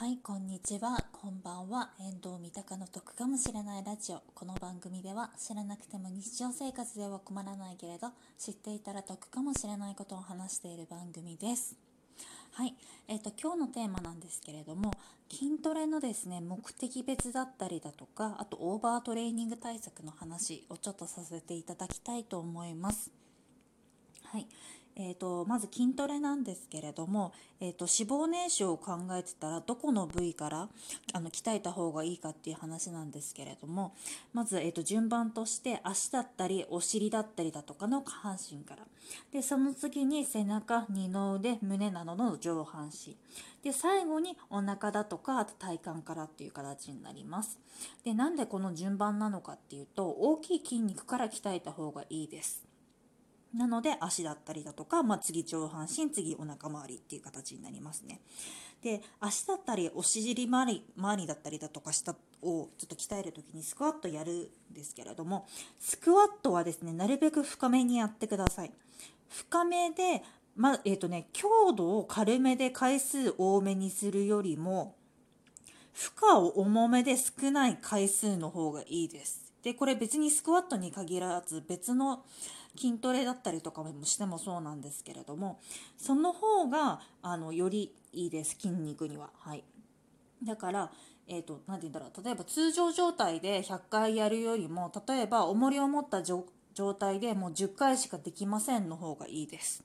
はい、こんにちは。こんばんは。遠藤三鷹の得かもしれないラジオ。この番組では知らなくても日常生活では困らないけれど、知っていたら得かもしれないことを話している番組です。はい、えっ、と今日のテーマなんですけれども、筋トレのですね、目的別だったりだとか、あとオーバートレーニング対策の話をちょっとさせていただきたいと思います。はい。えー、とまず筋トレなんですけれども、えー、と脂肪燃焼を考えてたらどこの部位からあの鍛えた方がいいかっていう話なんですけれどもまず、えー、と順番として足だったりお尻だったりだとかの下半身から。でその次に背中二の腕胸などの上半身。で最後にお腹だとかあと体幹からっていう形になります。でなんでこの順番なのかっていうと大きい筋肉から鍛えた方がいいです。なので足だったりだとか、まあ、次上半身次お腹周りっていう形になりますね。で足だったりお尻周り周りだったりだとか下をちょっと鍛える時にスクワットやるんですけれどもスクワットはですねなるべく深めにやってください。深めでまえ、ー、とね強度を軽めで回数多めにするよりも負荷を重めで少ない回数の方がいいです。でこれ別にスクワットに限らず別の筋トレだったりとかもしてもそうなんですけれどもその方があのよりいいです筋肉には。はい、だからえーと、何て言うんだろう例えば通常状態で100回やるよりも例えば重りを持った状態でもう10回しかできませんの方がいいです。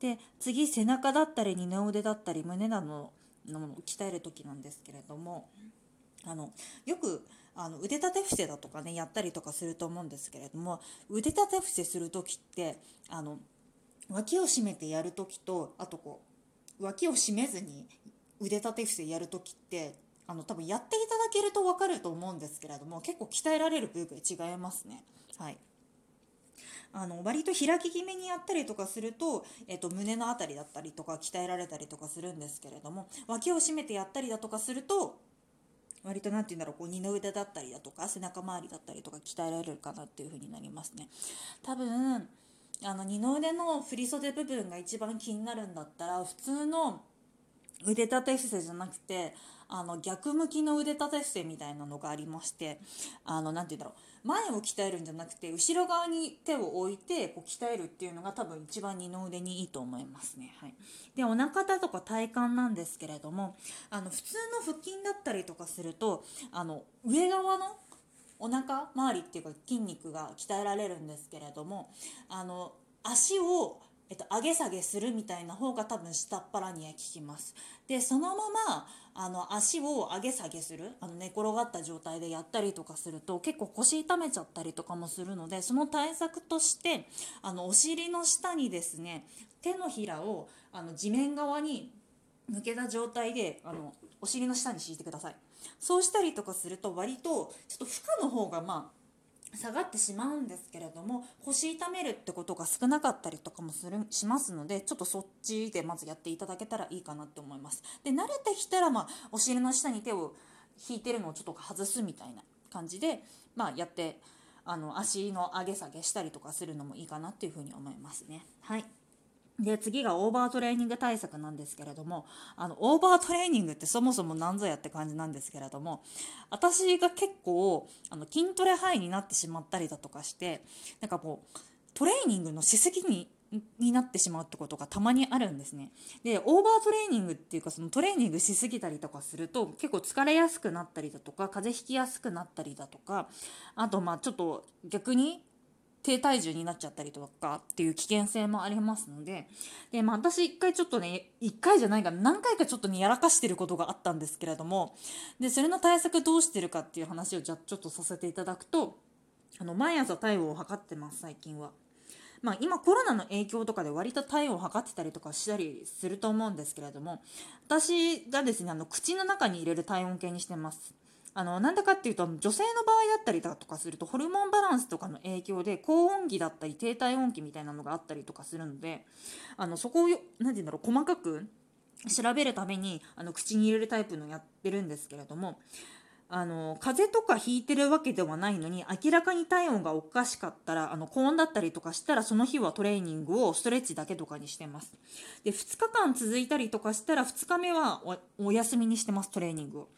で次背中だったり二の腕だったり胸などのものを鍛える時なんですけれどもあのよくあの腕立て伏せだとかねやったりとかすると思うんですけれども腕立て伏せする時ってあの脇を締めてやる時とあとこう脇を締めずに腕立て伏せやる時ってあの多分やっていただけると分かると思うんですけれども結構鍛えられる部分違いますね。はいあの割と開き気味にやったりとかすると,、えっと胸の辺りだったりとか鍛えられたりとかするんですけれども脇を締めてやったりだとかすると割と何て言うんだろうこう二の腕だったりだとか背中周りだったりとか鍛えられるかなっていう風になりますね。多分あの二の腕の振り袖部分が一番気になるんだったら普通の腕立て伏せじゃなくてあの逆向きの腕立て伏せみたいなのがありましてあのなて言うんだろう前を鍛えるんじゃなくて後ろ側に手を置いてこう鍛えるっていうのが多分一番二の腕にいいと思いますね。はい、でお腹だとか体幹なんですけれどもあの普通の腹筋だったりとかするとあの上側のお腹周りっていうか筋肉が鍛えられるんですけれどもあの足をえっと、上げ下げするみたいな方が多分下っ腹には効きます。でそのままあの足を上げ下げするあの寝転がった状態でやったりとかすると結構腰痛めちゃったりとかもするのでその対策としてあのお尻の下にですね手のひらをあの地面側に抜けた状態であのお尻の下に敷いてください。そうしたりとかすると割とちょっと負荷の方がまあ下がってしまうんですけれども腰痛めるってことが少なかったりとかもするしますのでちょっとそっちでまずやっていただけたらいいかなって思います。で慣れてきたら、まあ、お尻の下に手を引いてるのをちょっと外すみたいな感じで、まあ、やってあの足の上げ下げしたりとかするのもいいかなっていうふうに思いますね。はい。で次がオーバートレーニング対策なんですけれどもあのオーバートレーニングってそもそも何ぞやって感じなんですけれども私が結構あの筋トレ範囲になってしまったりだとかしてなんかもうトレーニングのしすぎにになってしまうってことがたまにあるんですね。でオーバートレーニングっていうかそのトレーニングしすぎたりとかすると結構疲れやすくなったりだとか風邪ひきやすくなったりだとかあとまあちょっと逆に低体重になっちゃったりとかっていう危険性もありますのでで、まあ、私一回ちょっとね一回じゃないか何回かちょっとねやらかしてることがあったんですけれどもでそれの対策どうしてるかっていう話をじゃちょっとさせていただくとあの毎朝体温を測ってます最近は。まあ、今コロナの影響とかで割と体温を測ってたりとかしたりすると思うんですけれども私がですねあの口の中に入れる体温計にしてますあのなんでかっていうと女性の場合だったりだとかするとホルモンバランスとかの影響で高温期だったり低体音期みたいなのがあったりとかするのであのそこを何て言うんだろう細かく調べるためにあの口に入れるタイプのやってるんですけれどもあの風邪とかひいてるわけではないのに明らかに体温がおかしかったらあの高温だったりとかしたらその日はトレーニングをストレッチだけとかにしてます。で2日間続いたりとかしたら2日目はお休みにしてますトレーニングを。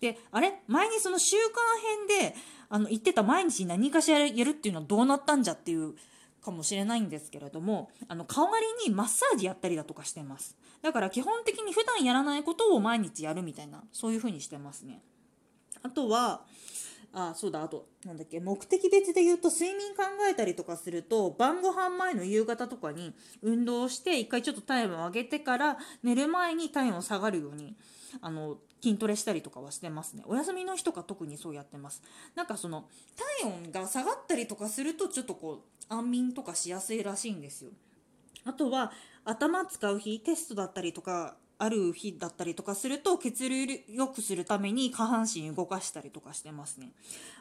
であれ？前にその週間編であの言ってた毎日何かしらやるっていうのはどうなったんじゃっていうかもしれないんですけれどもあの代わりにマッサージやったりだとかしてます。だから基本的に普段やらないことを毎日やるみたいなそういう風にしてますね。あとはあそうだあとなんだっけ目的別で言うと睡眠考えたりとかすると晩ご飯前の夕方とかに運動して一回ちょっと体温を上げてから寝る前に体温を下がるようにあの筋トレしたりとかはしてますね。お休みの日とか特にそうやってます。なんかその体温が下がったりとかするとちょっとこう安眠とかしやすいらしいんですよ。あとは頭使う日テストだったりとかある日だったりとかすると血流良くするために下半身動かしたりとかしてますね。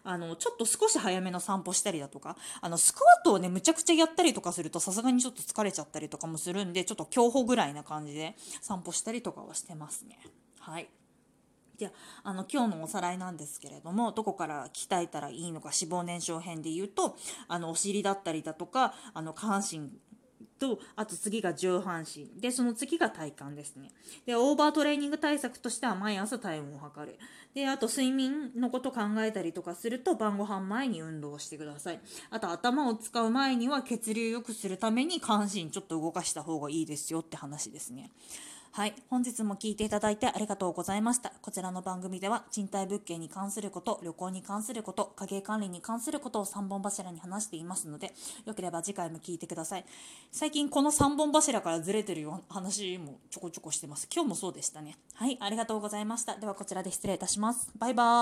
あのちょっと少し早めの散歩したりだとかあのスクワットをねむちゃくちゃやったりとかするとさすがにちょっと疲れちゃったりとかもするんでちょっと競歩ぐらいな感じで散歩したりとかはしてますね。はい。じゃあの今日のおさらいなんですけれどもどこから鍛えたらいいのか脂肪燃焼編で言うとあのお尻だったりだとかあの下半身とあと次が上半身。でその次が体幹ですね。でオーバートレーニング対策としては毎朝体温を測る。であと睡眠のこと考えたりとかすると晩ご飯前に運動をしてください。あと頭を使う前には血流良くするために下半身ちょっと動かした方がいいですよって話ですね。はい。本日も聞いていただいてありがとうございました。こちらの番組では、賃貸物件に関すること、旅行に関すること、家計管理に関することを3本柱に話していますので、よければ次回も聞いてください。最近この3本柱からずれてるよ話もちょこちょこしてます。今日もそうでしたね。はい。ありがとうございました。ではこちらで失礼いたします。バイバーイ。